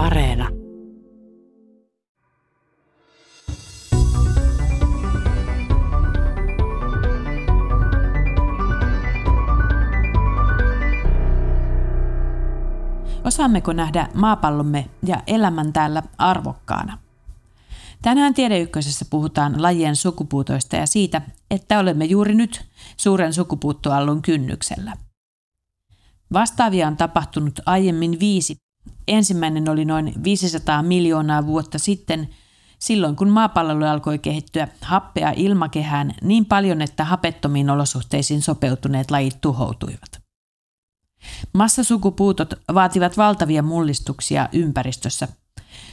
Areena. Osaammeko nähdä maapallomme ja elämän täällä arvokkaana? Tänään Tiedeykkösessä puhutaan lajien sukupuutoista ja siitä, että olemme juuri nyt suuren sukupuuttoallon kynnyksellä. Vastaavia on tapahtunut aiemmin viisi. Ensimmäinen oli noin 500 miljoonaa vuotta sitten, silloin kun maapallolle alkoi kehittyä happea ilmakehään niin paljon, että hapettomiin olosuhteisiin sopeutuneet lajit tuhoutuivat. Massasukupuutot vaativat valtavia mullistuksia ympäristössä.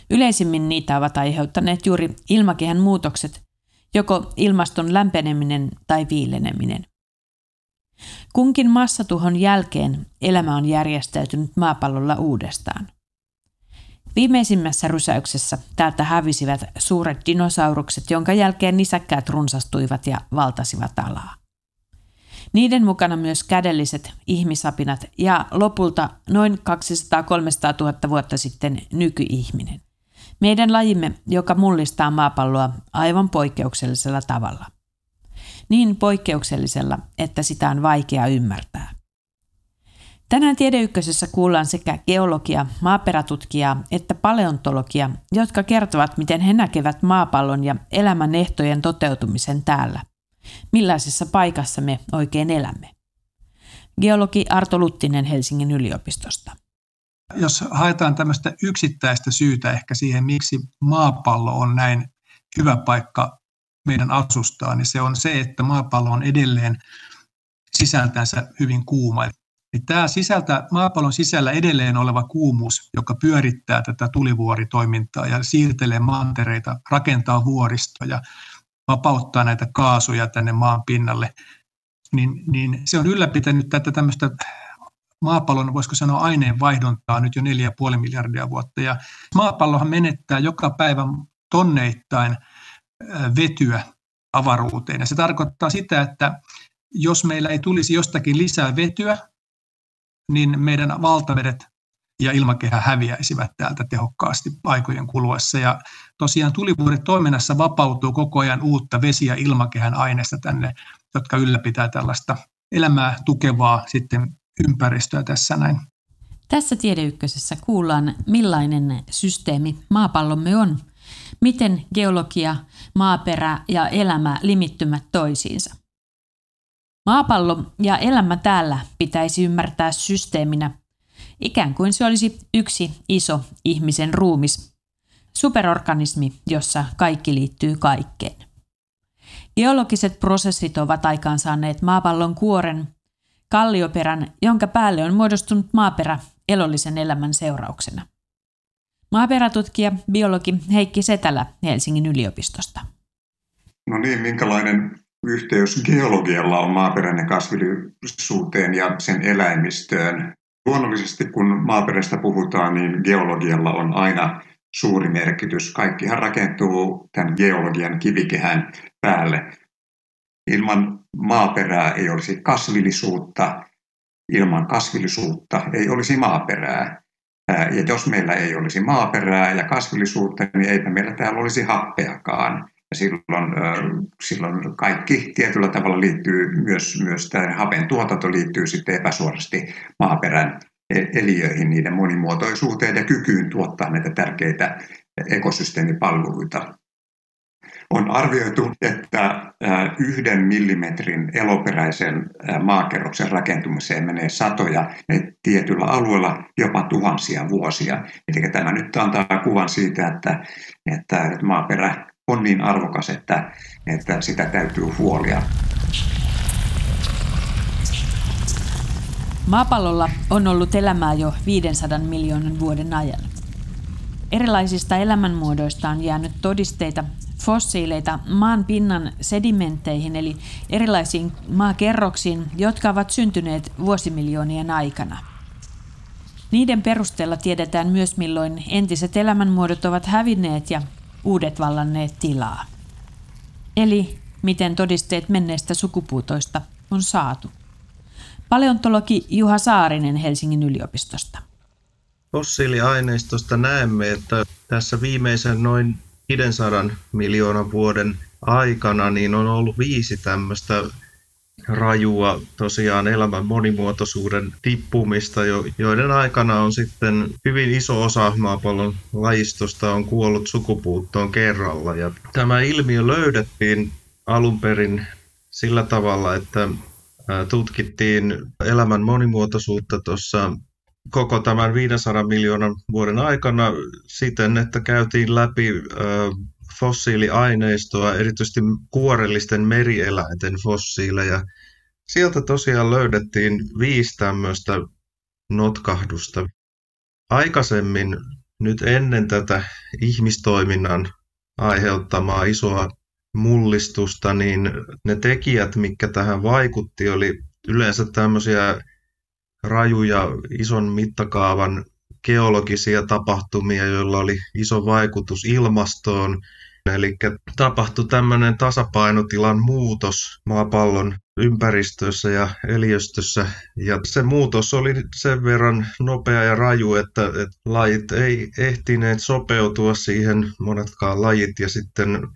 Yleisimmin niitä ovat aiheuttaneet juuri ilmakehän muutokset, joko ilmaston lämpeneminen tai viileneminen. Kunkin massatuhon jälkeen elämä on järjestäytynyt maapallolla uudestaan. Viimeisimmässä rysäyksessä täältä hävisivät suuret dinosaurukset, jonka jälkeen nisäkkäät runsastuivat ja valtasivat alaa. Niiden mukana myös kädelliset ihmisapinat ja lopulta noin 200-300 000 vuotta sitten nykyihminen. Meidän lajimme, joka mullistaa maapalloa aivan poikkeuksellisella tavalla. Niin poikkeuksellisella, että sitä on vaikea ymmärtää. Tänään Tiedeykkösessä kuullaan sekä geologia, maaperätutkijaa että paleontologia, jotka kertovat, miten he näkevät maapallon ja elämän ehtojen toteutumisen täällä – Millaisessa paikassa me oikein elämme? Geologi Arto Luttinen Helsingin yliopistosta. Jos haetaan tämmöistä yksittäistä syytä ehkä siihen, miksi maapallo on näin hyvä paikka meidän asustaa, niin se on se, että maapallo on edelleen sisältänsä hyvin kuuma. Niin tämä sisältä, maapallon sisällä edelleen oleva kuumuus, joka pyörittää tätä tulivuoritoimintaa ja siirtelee mantereita, rakentaa vuoristoja, vapauttaa näitä kaasuja tänne maan pinnalle, niin, niin se on ylläpitänyt tätä tämmöistä maapallon, voisiko sanoa aineenvaihduntaa nyt jo 4,5 miljardia vuotta. Ja maapallohan menettää joka päivä tonneittain vetyä avaruuteen. Ja se tarkoittaa sitä, että jos meillä ei tulisi jostakin lisää vetyä, niin meidän valtavedet ja ilmakehä häviäisivät täältä tehokkaasti aikojen kuluessa. Ja tosiaan tulivuoret toiminnassa vapautuu koko ajan uutta vesi- ja ilmakehän aineesta tänne, jotka ylläpitää tällaista elämää tukevaa sitten ympäristöä tässä näin. Tässä Tiedeykkösessä kuullaan, millainen systeemi maapallomme on, miten geologia, maaperä ja elämä limittymät toisiinsa. Maapallo ja elämä täällä pitäisi ymmärtää systeeminä, ikään kuin se olisi yksi iso ihmisen ruumis, superorganismi, jossa kaikki liittyy kaikkeen. Geologiset prosessit ovat aikaansaaneet maapallon kuoren, kallioperän, jonka päälle on muodostunut maaperä elollisen elämän seurauksena. Maaperätutkija, biologi Heikki Setälä Helsingin yliopistosta. No niin, minkälainen yhteys geologialla on maaperän ja kasvillisuuteen ja sen eläimistöön? Luonnollisesti kun maaperästä puhutaan, niin geologialla on aina suuri merkitys. Kaikkihan rakentuu tämän geologian kivikehän päälle. Ilman maaperää ei olisi kasvillisuutta, ilman kasvillisuutta ei olisi maaperää. Ja jos meillä ei olisi maaperää ja kasvillisuutta, niin eipä meillä täällä olisi happeakaan. Ja silloin, silloin kaikki tietyllä tavalla liittyy, myös, myös tämä hapen tuotanto liittyy sitten epäsuorasti maaperän eliöihin, niiden monimuotoisuuteen ja kykyyn tuottaa näitä tärkeitä ekosysteemipalveluita. On arvioitu, että yhden millimetrin eloperäisen maakerroksen rakentumiseen menee satoja tietyllä alueella jopa tuhansia vuosia. Eli tämä nyt antaa kuvan siitä, että, että maaperä on niin arvokas, että, että sitä täytyy huolia. Maapallolla on ollut elämää jo 500 miljoonan vuoden ajan. Erilaisista elämänmuodoista on jäänyt todisteita fossiileita maan pinnan sedimentteihin eli erilaisiin maakerroksiin, jotka ovat syntyneet vuosimiljoonien aikana. Niiden perusteella tiedetään myös milloin entiset elämänmuodot ovat hävinneet ja uudet vallanneet tilaa. Eli miten todisteet menneistä sukupuutoista on saatu. Paleontologi Juha Saarinen Helsingin yliopistosta. fossiiliaineistosta näemme, että tässä viimeisen noin 500 miljoonan vuoden aikana niin on ollut viisi tämmöistä rajua tosiaan elämän monimuotoisuuden tippumista, joiden aikana on sitten hyvin iso osa maapallon lajistosta on kuollut sukupuuttoon kerralla. Ja tämä ilmiö löydettiin alun perin sillä tavalla, että tutkittiin elämän monimuotoisuutta tuossa koko tämän 500 miljoonan vuoden aikana siten, että käytiin läpi fossiiliaineistoa, erityisesti kuorellisten merieläinten fossiileja. Sieltä tosiaan löydettiin viisi tämmöistä notkahdusta. Aikaisemmin, nyt ennen tätä ihmistoiminnan aiheuttamaa isoa mullistusta, niin ne tekijät, mitkä tähän vaikutti, oli yleensä tämmöisiä rajuja ison mittakaavan geologisia tapahtumia, joilla oli iso vaikutus ilmastoon. Eli tapahtui tämmöinen tasapainotilan muutos maapallon ympäristössä ja eliöstössä. Ja se muutos oli sen verran nopea ja raju, että, että lajit ei ehtineet sopeutua siihen, monetkaan lajit. Ja sitten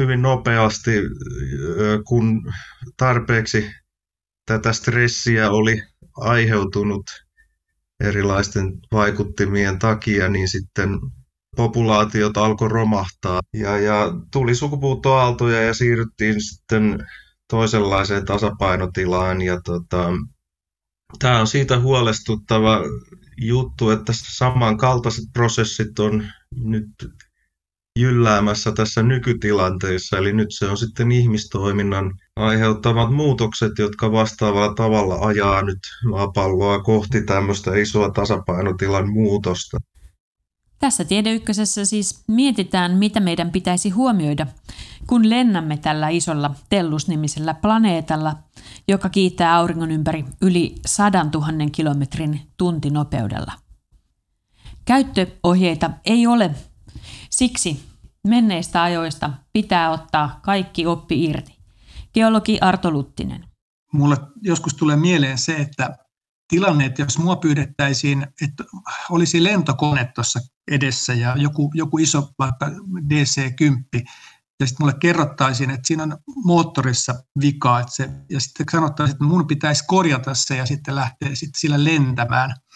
hyvin nopeasti, kun tarpeeksi tätä stressiä oli aiheutunut erilaisten vaikuttimien takia, niin sitten populaatiot alkoi romahtaa ja, ja tuli sukupuuttoaaltoja ja siirryttiin sitten toisenlaiseen tasapainotilaan ja tota, tämä on siitä huolestuttava juttu, että samankaltaiset prosessit on nyt jylläämässä tässä nykytilanteessa. Eli nyt se on sitten ihmistoiminnan aiheuttamat muutokset, jotka vastaavalla tavalla ajaa nyt maapalloa kohti tämmöistä isoa tasapainotilan muutosta. Tässä Tiedeykkösessä siis mietitään, mitä meidän pitäisi huomioida, kun lennämme tällä isolla Tellus-nimisellä planeetalla, joka kiittää auringon ympäri yli 100 000 kilometrin tuntinopeudella. Käyttöohjeita ei ole, Siksi menneistä ajoista pitää ottaa kaikki oppi irti. Geologi Arto Luttinen. Mulle joskus tulee mieleen se, että tilanne, että jos mua pyydettäisiin, että olisi lentokone tuossa edessä ja joku, joku iso vaikka DC-10, ja sitten mulle kerrottaisiin, että siinä on moottorissa vika, että se, ja sitten sanottaisiin, että mun pitäisi korjata se ja sitten lähteä sitten sillä lentämään –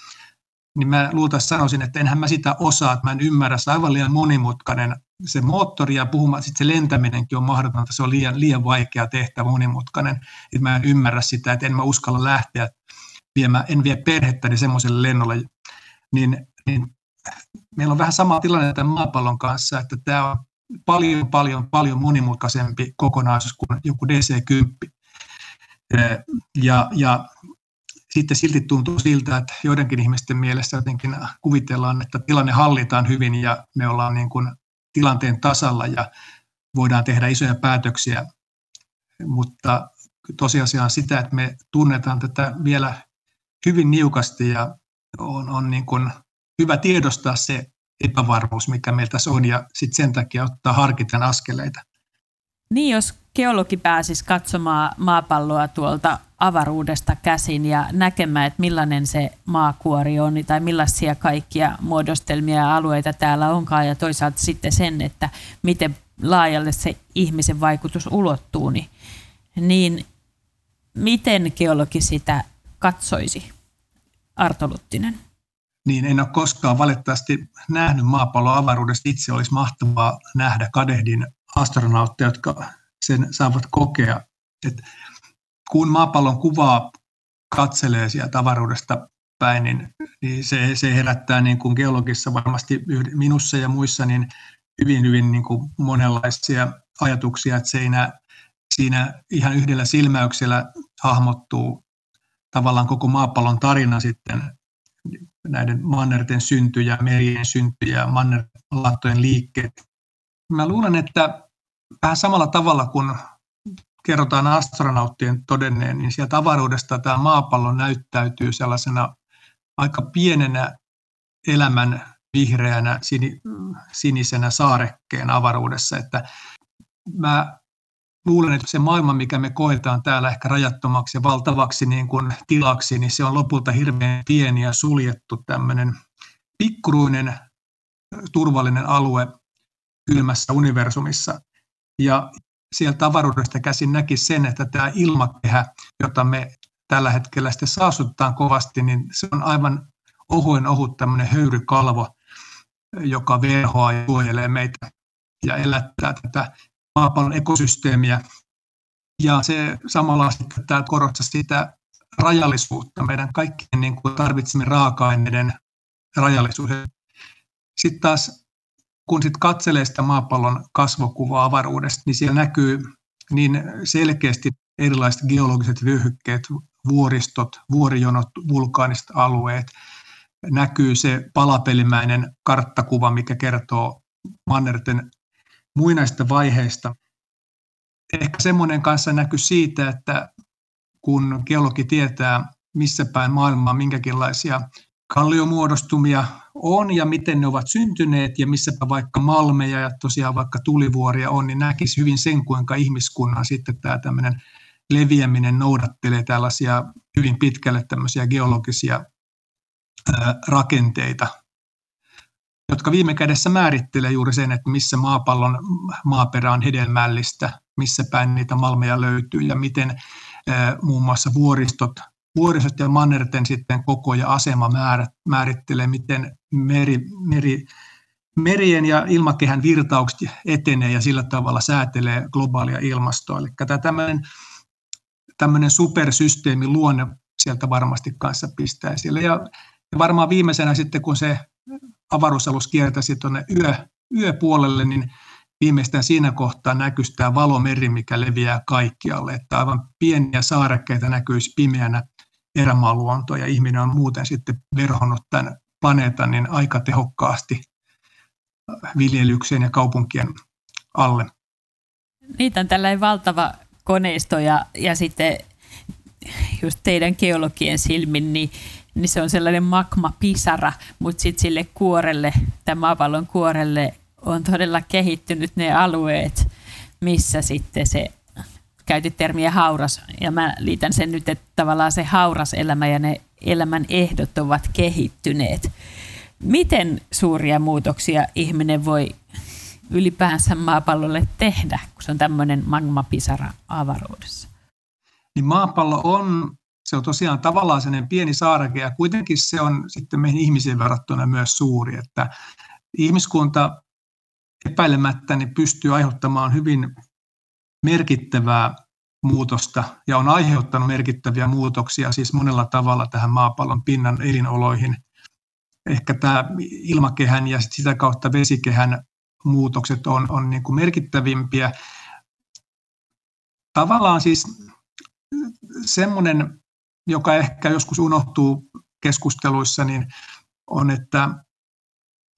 niin mä luultavasti sanoisin, että enhän mä sitä osaa, että mä en ymmärrä, se on aivan liian monimutkainen se moottori ja puhumaan, sitten se lentäminenkin on mahdotonta, se on liian, liian vaikea tehtävä, monimutkainen, että mä en ymmärrä sitä, että en mä uskalla lähteä viemään, en vie perhettäni semmoiselle lennolle, niin, niin meillä on vähän sama tilanne tämän maapallon kanssa, että tämä on paljon, paljon, paljon monimutkaisempi kokonaisuus kuin joku DC-10. Ja, ja sitten silti tuntuu siltä, että joidenkin ihmisten mielessä jotenkin kuvitellaan, että tilanne hallitaan hyvin ja me ollaan niin kuin tilanteen tasalla ja voidaan tehdä isoja päätöksiä, mutta tosiasia on sitä, että me tunnetaan tätä vielä hyvin niukasti ja on, on niin kuin hyvä tiedostaa se epävarmuus, mikä meillä tässä on ja sitten sen takia ottaa harkiten askeleita. Niin, jos geologi pääsisi katsomaan maapalloa tuolta avaruudesta käsin ja näkemään, että millainen se maakuori on tai millaisia kaikkia muodostelmia ja alueita täällä onkaan ja toisaalta sitten sen, että miten laajalle se ihmisen vaikutus ulottuu, niin, niin miten geologi sitä katsoisi, Arto Luttinen? Niin, en ole koskaan valitettavasti nähnyt maapallon avaruudesta. Itse olisi mahtavaa nähdä kadehdin astronautteja, jotka sen saavat kokea. Et kun maapallon kuvaa katselee sieltä avaruudesta päin, niin, niin se, se herättää niin kuin geologissa varmasti minussa ja muissa niin hyvin, hyvin niin kuin monenlaisia ajatuksia, että siinä, siinä ihan yhdellä silmäyksellä hahmottuu tavallaan koko maapallon tarina sitten näiden mannerten syntyjä, merien syntyjä, mannerlattojen liikkeet. Mä luulen, että vähän samalla tavalla kuin kerrotaan astronauttien todenneen, niin sieltä avaruudesta tämä maapallo näyttäytyy sellaisena aika pienenä elämän vihreänä sinisenä saarekkeen avaruudessa, että mä luulen, että se maailma, mikä me koetaan täällä ehkä rajattomaksi ja valtavaksi niin kuin tilaksi, niin se on lopulta hirveän pieni ja suljettu tämmöinen pikkuruinen turvallinen alue kylmässä universumissa. Ja sieltä avaruudesta käsin näki sen, että tämä ilmakehä, jota me tällä hetkellä sitten saastutetaan kovasti, niin se on aivan ohuen ohut tämmöinen höyrykalvo, joka verhoaa ja suojelee meitä ja elättää tätä maapallon ekosysteemiä. Ja se samalla sitten tämä korostaa sitä rajallisuutta, meidän kaikkien niin kuin tarvitsemme raaka-aineiden rajallisuus. Sitten taas kun sit katselee sitä maapallon kasvokuvaa avaruudesta, niin siellä näkyy niin selkeästi erilaiset geologiset vyöhykkeet, vuoristot, vuorijonot, vulkaaniset alueet. Näkyy se palapelimäinen karttakuva, mikä kertoo mannerten muinaista vaiheista. Ehkä semmoinen kanssa näkyy siitä, että kun geologi tietää, missä päin maailmaa minkäkinlaisia kalliomuodostumia on ja miten ne ovat syntyneet ja missäpä vaikka malmeja ja tosiaan vaikka tulivuoria on, niin näkisi hyvin sen, kuinka ihmiskunnan sitten tämä tämmöinen leviäminen noudattelee tällaisia hyvin pitkälle tämmöisiä geologisia rakenteita, jotka viime kädessä määrittelee juuri sen, että missä maapallon maaperä on hedelmällistä, missä päin niitä malmeja löytyy ja miten muun muassa vuoristot vuorisot ja mannerten sitten koko ja asema määrittelee, miten meri, meri, merien ja ilmakehän virtaukset etenee ja sillä tavalla säätelee globaalia ilmastoa. Eli tämä tämmöinen, tämmöinen supersysteemi luonne sieltä varmasti kanssa pistää sille. Ja, ja varmaan viimeisenä sitten, kun se avaruusalus kiertäisi tuonne yö, yöpuolelle, niin viimeistään siinä kohtaa näkyisi tämä valomeri, mikä leviää kaikkialle. Että aivan pieniä saarekkeita näkyisi pimeänä erämaaluonto ja ihminen on muuten sitten verhonnut tämän planeetan niin aika tehokkaasti viljelykseen ja kaupunkien alle. Niitä on tällainen valtava koneisto ja, ja sitten just teidän geologien silmin, niin, niin se on sellainen magma-pisara, mutta sitten sille kuorelle, tämän maapallon kuorelle on todella kehittynyt ne alueet, missä sitten se käytit termiä hauras, ja mä liitän sen nyt, että tavallaan se hauras elämä ja ne elämän ehdot ovat kehittyneet. Miten suuria muutoksia ihminen voi ylipäänsä maapallolle tehdä, kun se on tämmöinen magmapisara avaruudessa? Niin maapallo on, se on tosiaan tavallaan sellainen pieni saareke ja kuitenkin se on sitten meihin ihmisiin verrattuna myös suuri, että ihmiskunta epäilemättä niin pystyy aiheuttamaan hyvin merkittävää muutosta ja on aiheuttanut merkittäviä muutoksia siis monella tavalla tähän maapallon pinnan elinoloihin. Ehkä tämä ilmakehän ja sitä kautta vesikehän muutokset on, on niin kuin merkittävimpiä. Tavallaan siis semmoinen, joka ehkä joskus unohtuu keskusteluissa, niin on, että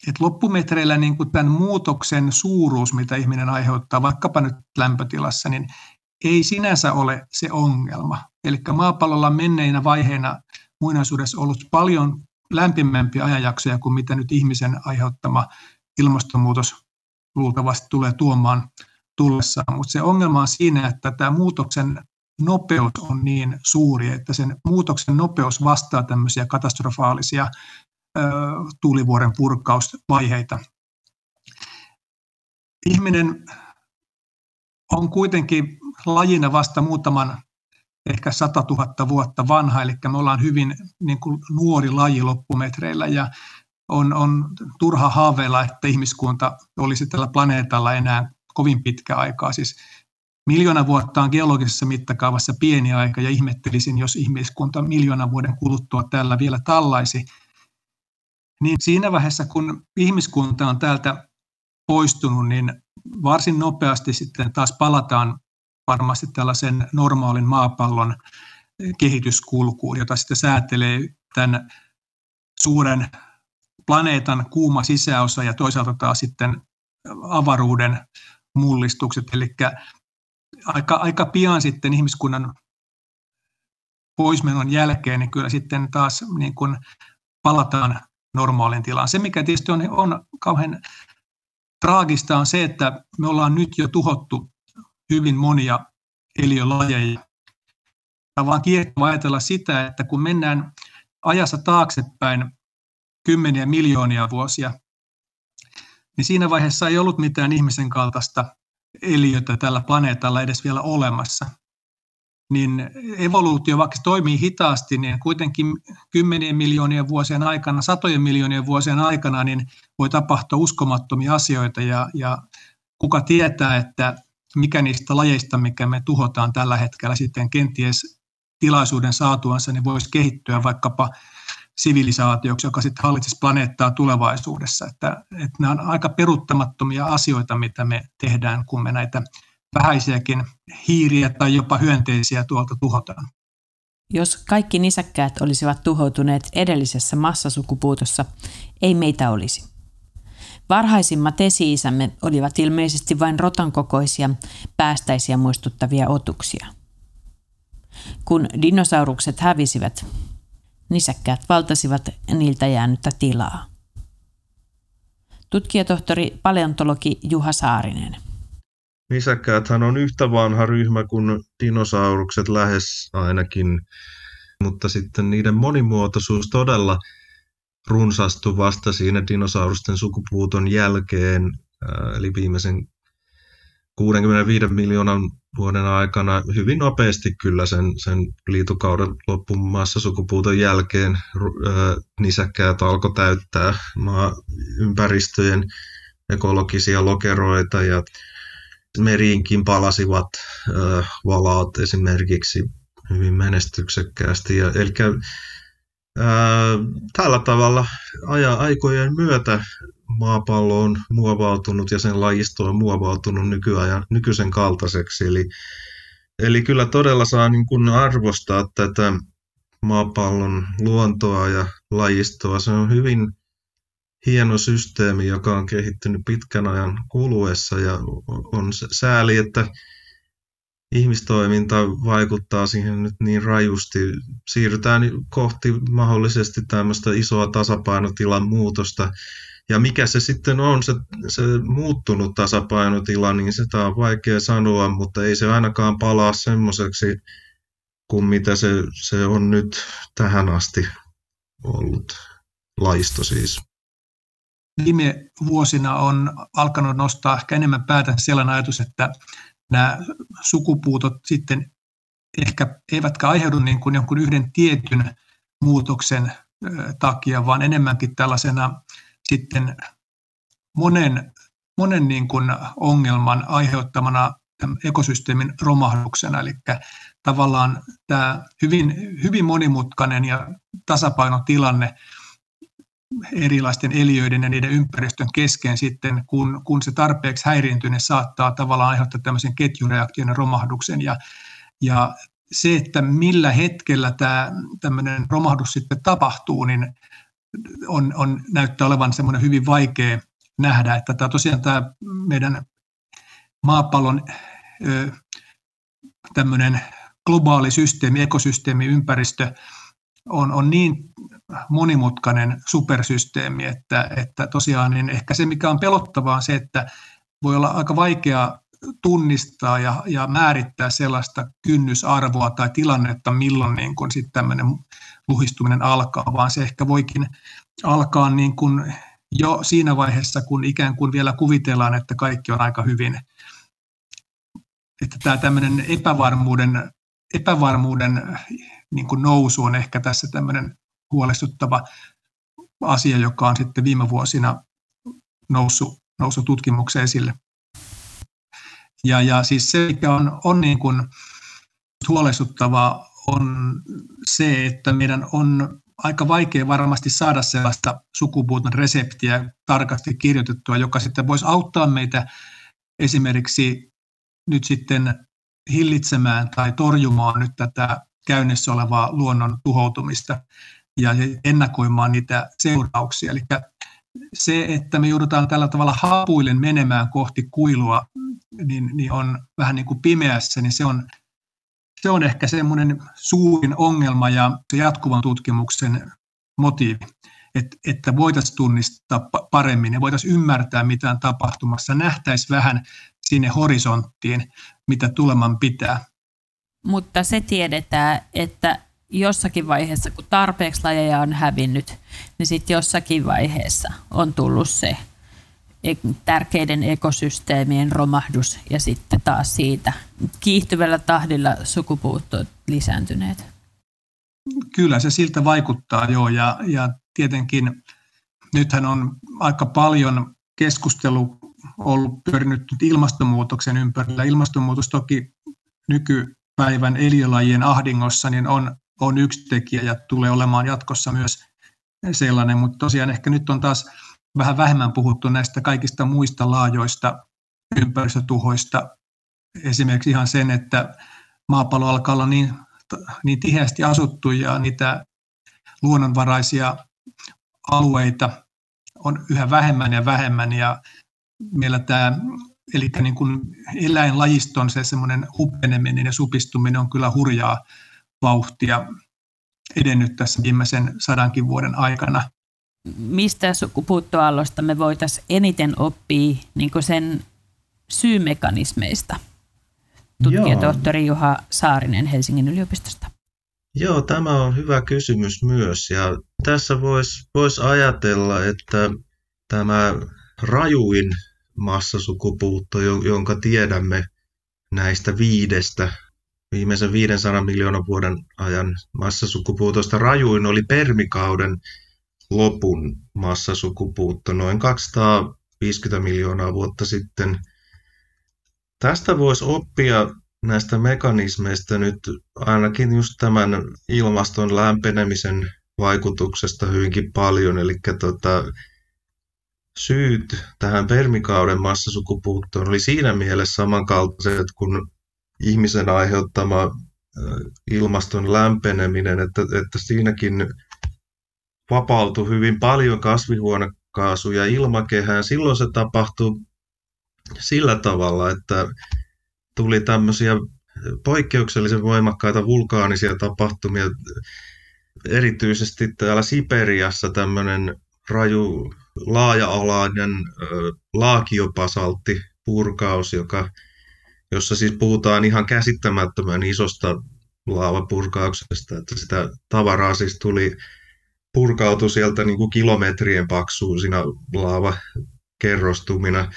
että loppumetreillä niin kuin tämän muutoksen suuruus, mitä ihminen aiheuttaa vaikkapa nyt lämpötilassa, niin ei sinänsä ole se ongelma. Eli maapallolla on menneinä vaiheina muinaisuudessa ollut paljon lämpimämpiä ajanjaksoja kuin mitä nyt ihmisen aiheuttama ilmastonmuutos luultavasti tulee tuomaan tullessaan. Mutta se ongelma on siinä, että tämä muutoksen nopeus on niin suuri, että sen muutoksen nopeus vastaa tämmöisiä katastrofaalisia tuulivuoren purkausvaiheita. Ihminen on kuitenkin lajina vasta muutaman ehkä 100 000 vuotta vanha, eli me ollaan hyvin niin kuin nuori laji loppumetreillä ja on, on turha haaveilla, että ihmiskunta olisi tällä planeetalla enää kovin pitkä aikaa. Siis miljoona vuotta on geologisessa mittakaavassa pieni aika ja ihmettelisin, jos ihmiskunta miljoona vuoden kuluttua tällä vielä tallaisi – niin siinä vaiheessa, kun ihmiskunta on täältä poistunut, niin varsin nopeasti sitten taas palataan varmasti tällaisen normaalin maapallon kehityskulkuun, jota sitten säätelee tämän suuren planeetan kuuma sisäosa ja toisaalta taas sitten avaruuden mullistukset. Eli aika, aika pian sitten ihmiskunnan poismenon jälkeen, niin kyllä sitten taas niin kuin palataan normaalin tilaan. Se, mikä tietysti on, on kauhean traagista, on se, että me ollaan nyt jo tuhottu hyvin monia eliölajeja. Ja vaan kiehtovaa ajatella sitä, että kun mennään ajassa taaksepäin kymmeniä miljoonia vuosia, niin siinä vaiheessa ei ollut mitään ihmisen kaltaista eliötä tällä planeetalla edes vielä olemassa. Niin evoluutio, vaikka se toimii hitaasti, niin kuitenkin kymmenien miljoonien vuosien aikana, satojen miljoonien vuosien aikana, niin voi tapahtua uskomattomia asioita ja, ja kuka tietää, että mikä niistä lajeista, mikä me tuhotaan tällä hetkellä sitten kenties tilaisuuden saatuansa, niin voisi kehittyä vaikkapa sivilisaatioksi, joka sitten hallitsisi planeettaa tulevaisuudessa. Että, että nämä on aika peruuttamattomia asioita, mitä me tehdään, kun me näitä vähäisiäkin hiiriä tai jopa hyönteisiä tuolta tuhotaan. Jos kaikki nisäkkäät olisivat tuhoutuneet edellisessä massasukupuutossa, ei meitä olisi. Varhaisimmat esi-isämme olivat ilmeisesti vain rotan kokoisia, päästäisiä muistuttavia otuksia. Kun dinosaurukset hävisivät, nisäkkäät valtasivat niiltä jäänyttä tilaa. Tutkijatohtori paleontologi Juha Saarinen. Nisäkkääthän on yhtä vanha ryhmä kuin dinosaurukset lähes ainakin, mutta sitten niiden monimuotoisuus todella runsastui vasta siinä dinosaurusten sukupuuton jälkeen, eli viimeisen 65 miljoonan vuoden aikana hyvin nopeasti kyllä sen, sen liitukauden loppumassa sukupuuton jälkeen nisäkkäät alkoi täyttää maa ympäristöjen ekologisia lokeroita ja meriinkin palasivat valaat esimerkiksi hyvin menestyksekkäästi. Ja, eli ää, tällä tavalla aja, aikojen myötä maapallo on muovautunut ja sen lajisto on muovautunut nykyajan, nykyisen kaltaiseksi. Eli, eli kyllä todella saa niin kuin arvostaa tätä maapallon luontoa ja lajistoa. Se on hyvin hieno systeemi, joka on kehittynyt pitkän ajan kuluessa ja on sääli, että ihmistoiminta vaikuttaa siihen nyt niin rajusti. Siirrytään kohti mahdollisesti tämmöistä isoa tasapainotilan muutosta, ja mikä se sitten on, se, se muuttunut tasapainotila, niin sitä on vaikea sanoa, mutta ei se ainakaan palaa semmoiseksi kuin mitä se, se on nyt tähän asti ollut. Laisto siis. Viime vuosina on alkanut nostaa ehkä enemmän päätä sellainen ajatus, että nämä sukupuutot sitten ehkä eivätkä aiheudu niin kuin jonkun yhden tietyn muutoksen takia, vaan enemmänkin tällaisena sitten monen, monen niin kuin ongelman aiheuttamana ekosysteemin romahduksena. Eli tavallaan tämä hyvin, hyvin monimutkainen ja tasapainotilanne erilaisten eliöiden ja niiden ympäristön kesken sitten, kun, kun se tarpeeksi häiriintyy, niin saattaa tavallaan aiheuttaa tämmöisen ketjureaktion ja romahduksen. Ja, ja se, että millä hetkellä tämä tämmöinen romahdus sitten tapahtuu, niin on, on, näyttää olevan semmoinen hyvin vaikea nähdä, että tämä tosiaan tämä meidän maapallon ö, tämmöinen globaali systeemi, ekosysteemi, ympäristö on, on niin monimutkainen supersysteemi, että, että tosiaan niin ehkä se, mikä on pelottavaa, on se, että voi olla aika vaikea tunnistaa ja, ja määrittää sellaista kynnysarvoa tai tilannetta, milloin niin kun sitten tämmöinen luhistuminen alkaa, vaan se ehkä voikin alkaa niin kuin jo siinä vaiheessa, kun ikään kuin vielä kuvitellaan, että kaikki on aika hyvin. Että tämä tämmöinen epävarmuuden, epävarmuuden niin kuin nousu on ehkä tässä tämmöinen huolestuttava asia, joka on sitten viime vuosina noussut, noussut tutkimuksen esille. Ja, ja siis se, mikä on, on niin kuin huolestuttavaa, on se, että meidän on aika vaikea varmasti saada sellaista sukupuuton reseptiä tarkasti kirjoitettua, joka sitten voisi auttaa meitä esimerkiksi nyt sitten hillitsemään tai torjumaan nyt tätä käynnissä olevaa luonnon tuhoutumista ja ennakoimaan niitä seurauksia. Eli se, että me joudutaan tällä tavalla hapuillen menemään kohti kuilua, niin, niin on vähän niin kuin pimeässä, niin se on se on ehkä semmoinen suurin ongelma ja jatkuvan tutkimuksen motiivi, että, että voitaisiin tunnistaa paremmin ja voitaisiin ymmärtää, mitä on tapahtumassa, nähtäisi vähän sinne horisonttiin, mitä tuleman pitää. Mutta se tiedetään, että jossakin vaiheessa, kun tarpeeksi lajeja on hävinnyt, niin sitten jossakin vaiheessa on tullut se tärkeiden ekosysteemien romahdus ja sitten taas siitä kiihtyvällä tahdilla sukupuuttoon lisääntyneet. Kyllä se siltä vaikuttaa joo ja, ja tietenkin nythän on aika paljon keskustelu ollut pyörinyt nyt ilmastonmuutoksen ympärillä. Ilmastonmuutos toki nykypäivän eliölajien ahdingossa niin on, on yksi tekijä ja tulee olemaan jatkossa myös sellainen, mutta tosiaan ehkä nyt on taas vähän vähemmän puhuttu näistä kaikista muista laajoista ympäristötuhoista. Esimerkiksi ihan sen, että maapallo alkaa olla niin, niin tiheästi asuttu ja niitä luonnonvaraisia alueita on yhä vähemmän ja vähemmän ja meillä tämä eli niin kuin eläinlajiston se semmoinen hupeneminen ja supistuminen on kyllä hurjaa vauhtia edennyt tässä viimeisen sadankin vuoden aikana. Mistä sukupuuttoaallosta me voitaisiin eniten oppia niin sen syymekanismeista? Tutkija tohtori Juha Saarinen Helsingin yliopistosta. Joo, tämä on hyvä kysymys myös. Ja tässä voisi vois ajatella, että tämä rajuin massasukupuutto, jonka tiedämme näistä viidestä viimeisen 500 miljoonan vuoden ajan massasukupuutosta rajuin oli permikauden lopun massasukupuutto noin 250 miljoonaa vuotta sitten. Tästä voisi oppia näistä mekanismeista nyt ainakin just tämän ilmaston lämpenemisen vaikutuksesta hyvinkin paljon. Eli tota, syyt tähän permikauden massasukupuuttoon oli siinä mielessä samankaltaiset kuin ihmisen aiheuttama ilmaston lämpeneminen, että, että siinäkin vapautui hyvin paljon kasvihuonekaasuja ilmakehään. Silloin se tapahtui sillä tavalla, että tuli tämmöisiä poikkeuksellisen voimakkaita vulkaanisia tapahtumia. Erityisesti täällä Siperiassa tämmöinen raju laaja-alainen laakiopasaltti purkaus, joka, jossa siis puhutaan ihan käsittämättömän isosta laavapurkauksesta, että sitä tavaraa siis tuli purkautu sieltä niin kuin kilometrien paksuisina laavakerrostumina.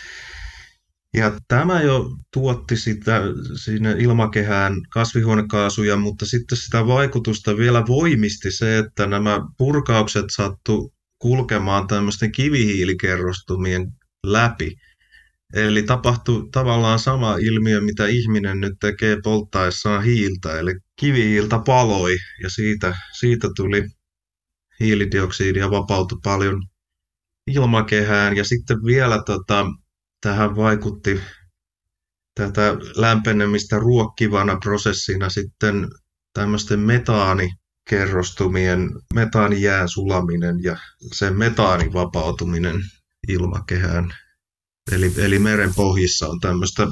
Ja tämä jo tuotti sitä sinne ilmakehään kasvihuonekaasuja, mutta sitten sitä vaikutusta vielä voimisti se, että nämä purkaukset sattu kulkemaan tämmöisten kivihiilikerrostumien läpi. Eli tapahtui tavallaan sama ilmiö, mitä ihminen nyt tekee polttaessaan hiiltä. Eli kivihiiltä paloi ja siitä, siitä tuli hiilidioksidia vapautui paljon ilmakehään. Ja sitten vielä tota, tähän vaikutti tätä lämpenemistä ruokkivana prosessina sitten tämmöisten metaani kerrostumien metaanijään sulaminen ja sen metaanin vapautuminen ilmakehään. Eli, eli meren pohjissa on tämmöistä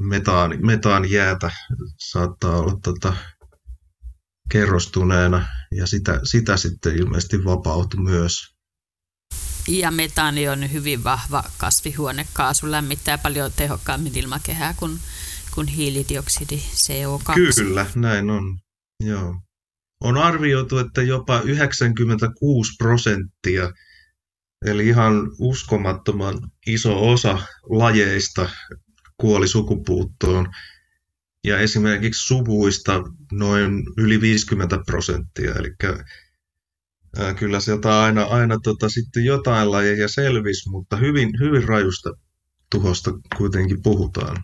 metaani, metaanijäätä, saattaa olla tota, kerrostuneena ja sitä, sitä sitten ilmeisesti vapautui myös. Ja metaani on hyvin vahva kasvihuonekaasu, lämmittää paljon tehokkaammin ilmakehää kuin, kuin hiilidioksidi CO2. Kyllä, näin on. Joo. On arvioitu, että jopa 96 prosenttia, eli ihan uskomattoman iso osa lajeista kuoli sukupuuttoon. Ja esimerkiksi suvuista noin yli 50 prosenttia. Eli kyllä sieltä aina, aina tota, sitten jotain lajeja selvisi, mutta hyvin, hyvin rajusta tuhosta kuitenkin puhutaan.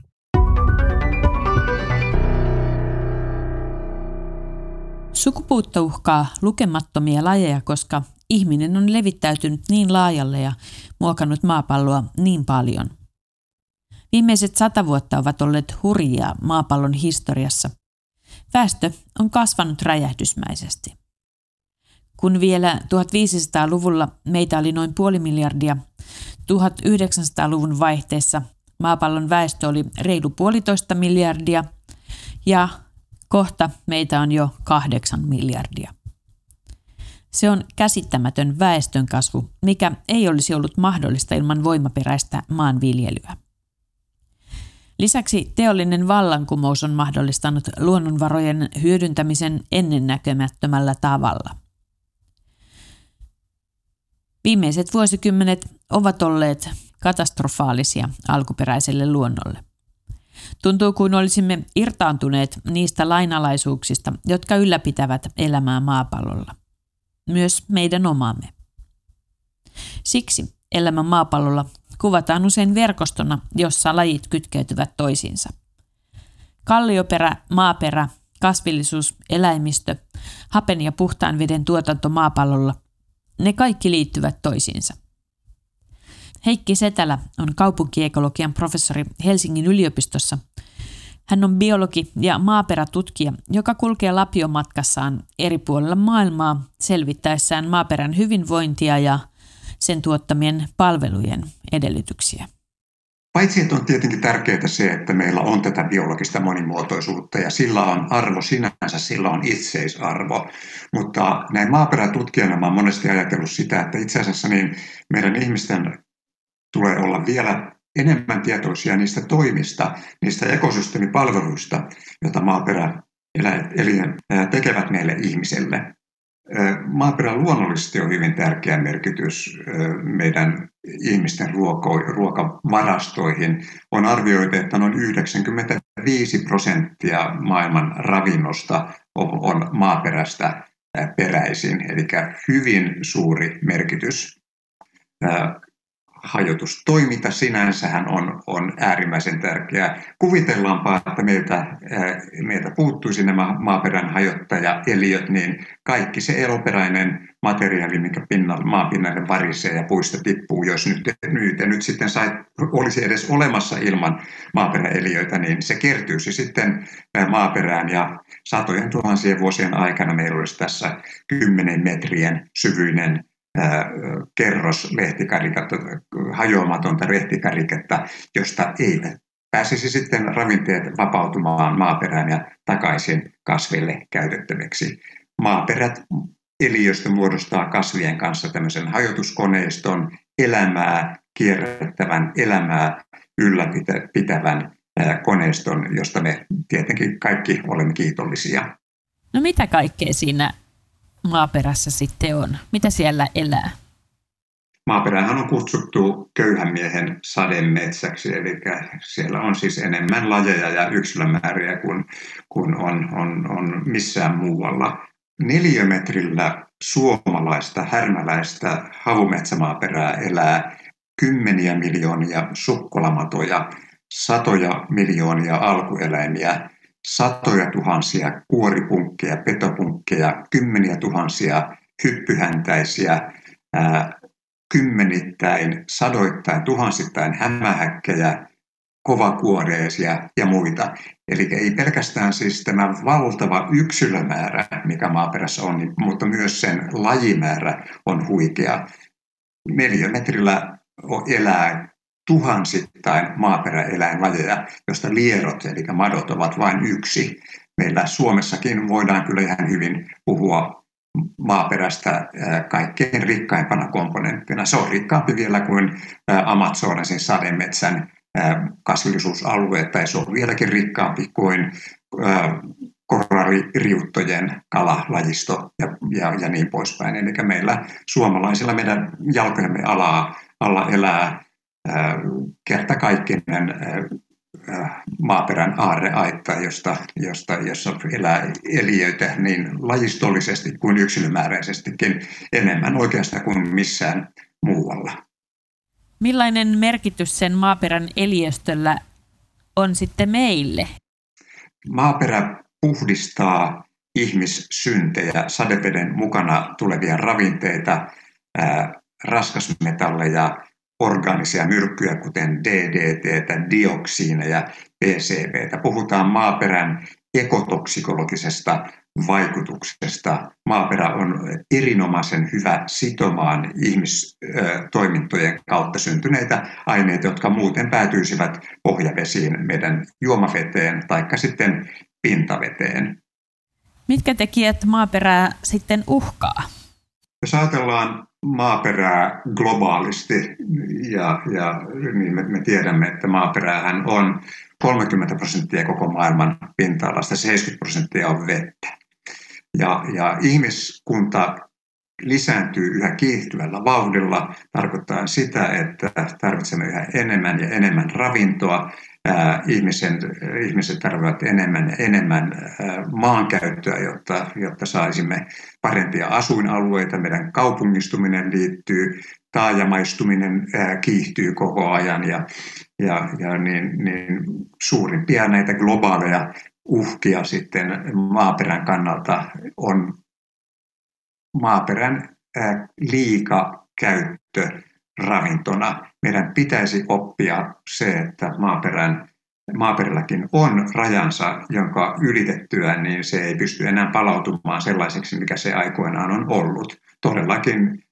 Sukupuutto uhkaa lukemattomia lajeja, koska ihminen on levittäytynyt niin laajalle ja muokannut maapalloa niin paljon. Viimeiset sata vuotta ovat olleet hurjia maapallon historiassa. Väestö on kasvanut räjähdysmäisesti. Kun vielä 1500-luvulla meitä oli noin puoli miljardia, 1900-luvun vaihteessa maapallon väestö oli reilu puolitoista miljardia ja Kohta meitä on jo kahdeksan miljardia. Se on käsittämätön väestönkasvu, mikä ei olisi ollut mahdollista ilman voimaperäistä maanviljelyä. Lisäksi teollinen vallankumous on mahdollistanut luonnonvarojen hyödyntämisen ennennäkemättömällä tavalla. Viimeiset vuosikymmenet ovat olleet katastrofaalisia alkuperäiselle luonnolle. Tuntuu kuin olisimme irtaantuneet niistä lainalaisuuksista, jotka ylläpitävät elämää maapallolla. Myös meidän omamme. Siksi elämä maapallolla kuvataan usein verkostona, jossa lajit kytkeytyvät toisiinsa. Kallioperä, maaperä, kasvillisuus, eläimistö, hapen ja puhtaan veden tuotanto maapallolla, ne kaikki liittyvät toisiinsa. Heikki Setälä on kaupunkiekologian professori Helsingin yliopistossa. Hän on biologi ja maaperätutkija, joka kulkee lapiomatkassaan eri puolilla maailmaa selvittäessään maaperän hyvinvointia ja sen tuottamien palvelujen edellytyksiä. Paitsi että on tietenkin tärkeää se, että meillä on tätä biologista monimuotoisuutta ja sillä on arvo sinänsä, sillä on itseisarvo. Mutta näin maaperätutkijana olen monesti ajatellut sitä, että itse asiassa niin meidän ihmisten tulee olla vielä enemmän tietoisia niistä toimista, niistä ekosysteemipalveluista, joita maaperä tekevät meille ihmiselle. Maaperän luonnollisesti on hyvin tärkeä merkitys meidän ihmisten ruoko, ruokavarastoihin. On arvioitu, että noin 95 prosenttia maailman ravinnosta on maaperästä peräisin, eli hyvin suuri merkitys hajotustoiminta sinänsähän on, on äärimmäisen tärkeää. Kuvitellaanpa, että meiltä, meiltä puuttuisi nämä maaperän hajottaja-eliöt, niin kaikki se eloperäinen materiaali, mikä pinnalle, maapinnalle varisee ja puista tippuu, jos nyt, nyt, nyt sitten sai, olisi edes olemassa ilman maaperäeliöitä, niin se kertyisi sitten maaperään ja satojen tuhansien vuosien aikana meillä olisi tässä 10 metrien syvyinen kerros lehtikariketta, hajoamatonta lehtikariketta, josta ei pääsisi sitten ravinteet vapautumaan maaperään ja takaisin kasville käytettäväksi. Maaperät eliöstö muodostaa kasvien kanssa tämmöisen hajotuskoneiston, elämää kierrättävän, elämää ylläpitävän koneiston, josta me tietenkin kaikki olemme kiitollisia. No mitä kaikkea siinä maaperässä sitten on? Mitä siellä elää? Maaperähän on kutsuttu köyhän miehen sademetsäksi, eli siellä on siis enemmän lajeja ja yksilömääriä kuin, kuin on, on, on missään muualla. Neliömetrillä suomalaista härmäläistä havumetsämaaperää elää kymmeniä miljoonia sukkolamatoja, satoja miljoonia alkueläimiä satoja tuhansia kuoripunkkeja, petopunkkeja, kymmeniä tuhansia hyppyhäntäisiä, ää, kymmenittäin, sadoittain, tuhansittain hämähäkkejä, kovakuoreisia ja muita. Eli ei pelkästään siis tämä valtava yksilömäärä, mikä maaperässä on, niin, mutta myös sen lajimäärä on huikea. Neliömetrillä elää tuhansittain maaperäeläinlajeja, joista lierot, eli madot, ovat vain yksi. Meillä Suomessakin voidaan kyllä ihan hyvin puhua maaperästä kaikkein rikkaimpana komponenttina. Se on rikkaampi vielä kuin Amazonasin sademetsän kasvillisuusalue, tai se on vieläkin rikkaampi kuin koralliriuttojen kalalajisto ja, ja, ja niin poispäin. Eli meillä suomalaisilla meidän jalkojemme alaa, alla elää kertakaikkinen maaperän aarreaitta, josta, josta, jossa elää eliöitä niin lajistollisesti kuin yksilömääräisestikin enemmän oikeastaan kuin missään muualla. Millainen merkitys sen maaperän eliöstöllä on sitten meille? Maaperä puhdistaa ihmissyntejä, sadeveden mukana tulevia ravinteita, raskasmetalleja, orgaanisia myrkkyjä, kuten DDT, dioksiineja, PCB. Puhutaan maaperän ekotoksikologisesta vaikutuksesta. Maaperä on erinomaisen hyvä sitomaan ihmistoimintojen kautta syntyneitä aineita, jotka muuten päätyisivät pohjavesiin, meidän juomaveteen tai sitten pintaveteen. Mitkä tekijät maaperää sitten uhkaa? Jos ajatellaan maaperää globaalisti ja, ja niin me, me tiedämme, että maaperähän on 30 prosenttia koko maailman pinta-alasta, 70 prosenttia on vettä. Ja, ja ihmiskunta lisääntyy yhä kiihtyvällä vauhdilla, tarkoittaa sitä, että tarvitsemme yhä enemmän ja enemmän ravintoa, ihmisen, ihmiset tarvitsevat enemmän enemmän maankäyttöä, jotta, jotta saisimme parempia asuinalueita. Meidän kaupungistuminen liittyy, taajamaistuminen kiihtyy koko ajan ja, ja, ja niin, niin suurimpia näitä globaaleja uhkia sitten maaperän kannalta on maaperän liika käyttö ravintona. Meidän pitäisi oppia se, että maaperän, maaperälläkin on rajansa, jonka ylitettyä niin se ei pysty enää palautumaan sellaiseksi, mikä se aikoinaan on ollut. Todellakin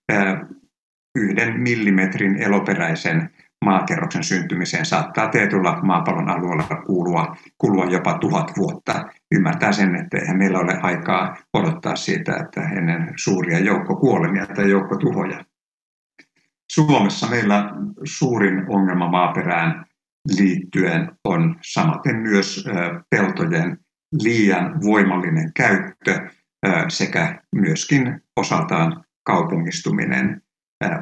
yhden millimetrin eloperäisen maakerroksen syntymiseen saattaa tietyllä maapallon alueella kuulua, kulua jopa tuhat vuotta. Ymmärtää sen, että eihän meillä ole aikaa odottaa siitä, että ennen suuria joukkokuolemia tai joukkotuhoja. Suomessa meillä suurin ongelma maaperään liittyen on samaten myös peltojen liian voimallinen käyttö sekä myöskin osaltaan kaupungistuminen.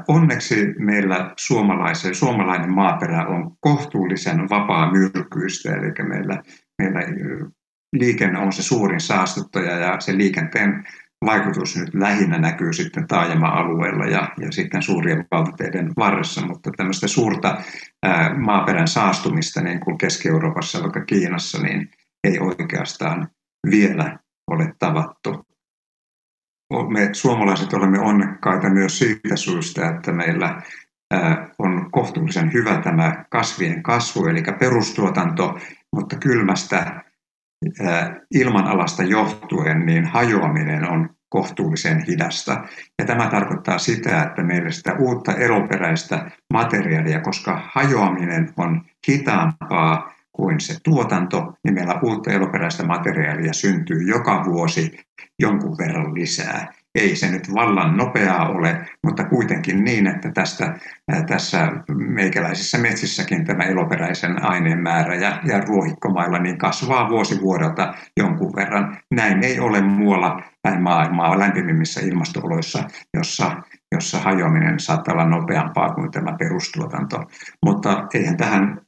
Onneksi meillä suomalaisen, suomalainen maaperä on kohtuullisen vapaa myrkyistä, eli meillä, meillä liikenne on se suurin saastuttaja ja se liikenteen vaikutus nyt lähinnä näkyy sitten taajama-alueella ja, ja sitten suurien valtateiden varressa, mutta tämmöistä suurta ää, maaperän saastumista niin kuin Keski-Euroopassa, vaikka Kiinassa, niin ei oikeastaan vielä ole tavattu. Me suomalaiset olemme onnekkaita myös siitä syystä, että meillä on kohtuullisen hyvä tämä kasvien kasvu, eli perustuotanto, mutta kylmästä ilmanalasta johtuen niin hajoaminen on kohtuullisen hidasta. Ja tämä tarkoittaa sitä, että meillä sitä uutta eroperäistä materiaalia, koska hajoaminen on hitaampaa kuin se tuotanto, niin meillä uutta eloperäistä materiaalia syntyy joka vuosi jonkun verran lisää. Ei se nyt vallan nopeaa ole, mutta kuitenkin niin, että tästä, tässä meikäläisissä metsissäkin tämä eloperäisen aineen määrä ja, ja ruohikkomailla niin kasvaa vuosi vuodelta jonkun verran. Näin ei ole muualla päin maailmaa lämpimimmissä ilmastooloissa, jossa, jossa hajoaminen saattaa olla nopeampaa kuin tämä perustuotanto. Mutta eihän tähän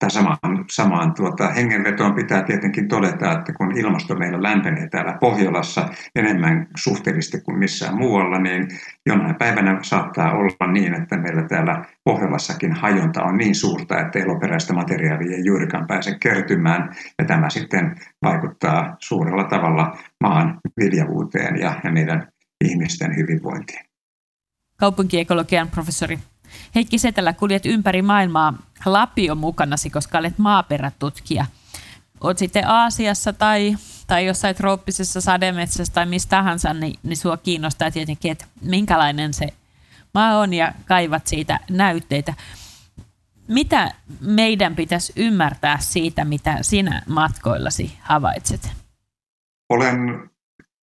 tai samaan, samaan tuota, hengenvetoon pitää tietenkin todeta, että kun ilmasto meillä lämpenee täällä Pohjolassa enemmän suhteellisesti kuin missään muualla, niin jonain päivänä saattaa olla niin, että meillä täällä Pohjolassakin hajonta on niin suurta, että eloperäistä materiaalia ei juurikaan pääse kertymään, ja tämä sitten vaikuttaa suurella tavalla maan viljavuuteen ja, ja meidän ihmisten hyvinvointiin. Kaupunkiekologian professori Heikki Setelä, kuljet ympäri maailmaa Lapio mukanasi, koska olet maaperätutkija. Olet sitten Aasiassa tai, tai jossain trooppisessa sademetsässä tai mistä tahansa, niin, niin sua kiinnostaa tietenkin, että minkälainen se maa on ja kaivat siitä näytteitä. Mitä meidän pitäisi ymmärtää siitä, mitä sinä matkoillasi havaitset? Olen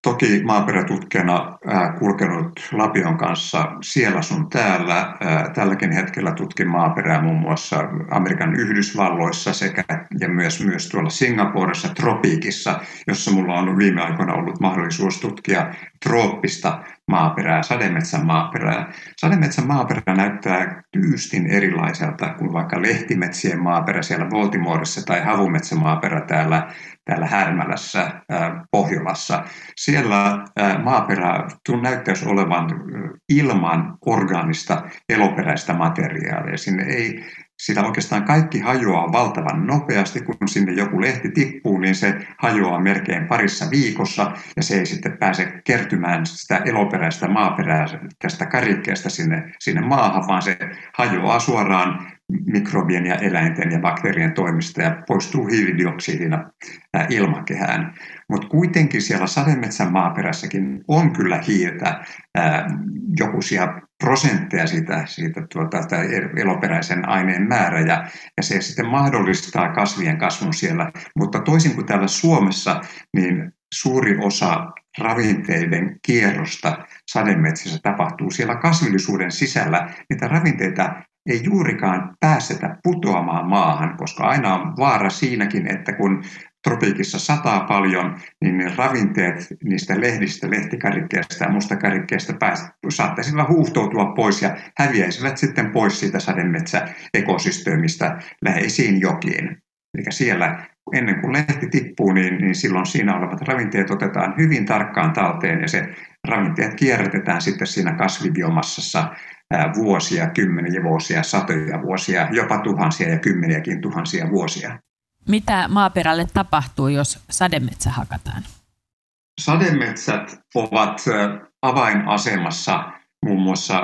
toki maaperätutkijana kulkenut Lapion kanssa siellä sun täällä. Tälläkin hetkellä tutkin maaperää muun muassa Amerikan Yhdysvalloissa sekä ja myös, myös tuolla Singaporessa tropiikissa, jossa mulla on viime aikoina ollut mahdollisuus tutkia trooppista maaperää, sademetsän maaperää. Sademetsän maaperä näyttää tyystin erilaiselta kuin vaikka lehtimetsien maaperä siellä Baltimoressa tai havumetsämaaperä täällä, täällä Härmälässä, Pohjolassa. Siellä maaperä näyttäisi olevan ilman orgaanista eloperäistä materiaalia. Sinne ei sitä oikeastaan kaikki hajoaa valtavan nopeasti, kun sinne joku lehti tippuu, niin se hajoaa melkein parissa viikossa ja se ei sitten pääse kertymään sitä eloperäistä maaperää tästä karikkeesta sinne, sinne maahan, vaan se hajoaa suoraan mikrobien ja eläinten ja bakteerien toimista ja poistuu hiilidioksidina ilmakehään. Mutta kuitenkin siellä sademetsän maaperässäkin on kyllä hiiltä jokuisia prosentteja siitä, siitä tuota, eloperäisen aineen määrä ja, ja se sitten mahdollistaa kasvien kasvun siellä. Mutta toisin kuin täällä Suomessa, niin suuri osa ravinteiden kierrosta sademetsissä tapahtuu siellä kasvillisuuden sisällä. Niitä ravinteita ei juurikaan päästetä putoamaan maahan, koska aina on vaara siinäkin, että kun tropiikissa sataa paljon, niin ravinteet niistä lehdistä, lehtikarikkeista ja mustakarikkeista saattaisivat huuhtoutua pois ja häviäisivät sitten pois siitä sademetsäekosysteemistä läheisiin jokiin. Eli siellä ennen kuin lehti tippuu, niin, niin silloin siinä olevat ravinteet otetaan hyvin tarkkaan talteen ja se ravinteet kierrätetään sitten siinä kasvibiomassassa vuosia, kymmeniä vuosia, satoja vuosia, jopa tuhansia ja kymmeniäkin tuhansia vuosia. Mitä maaperälle tapahtuu, jos sademetsä hakataan? Sademetsät ovat avainasemassa muun muassa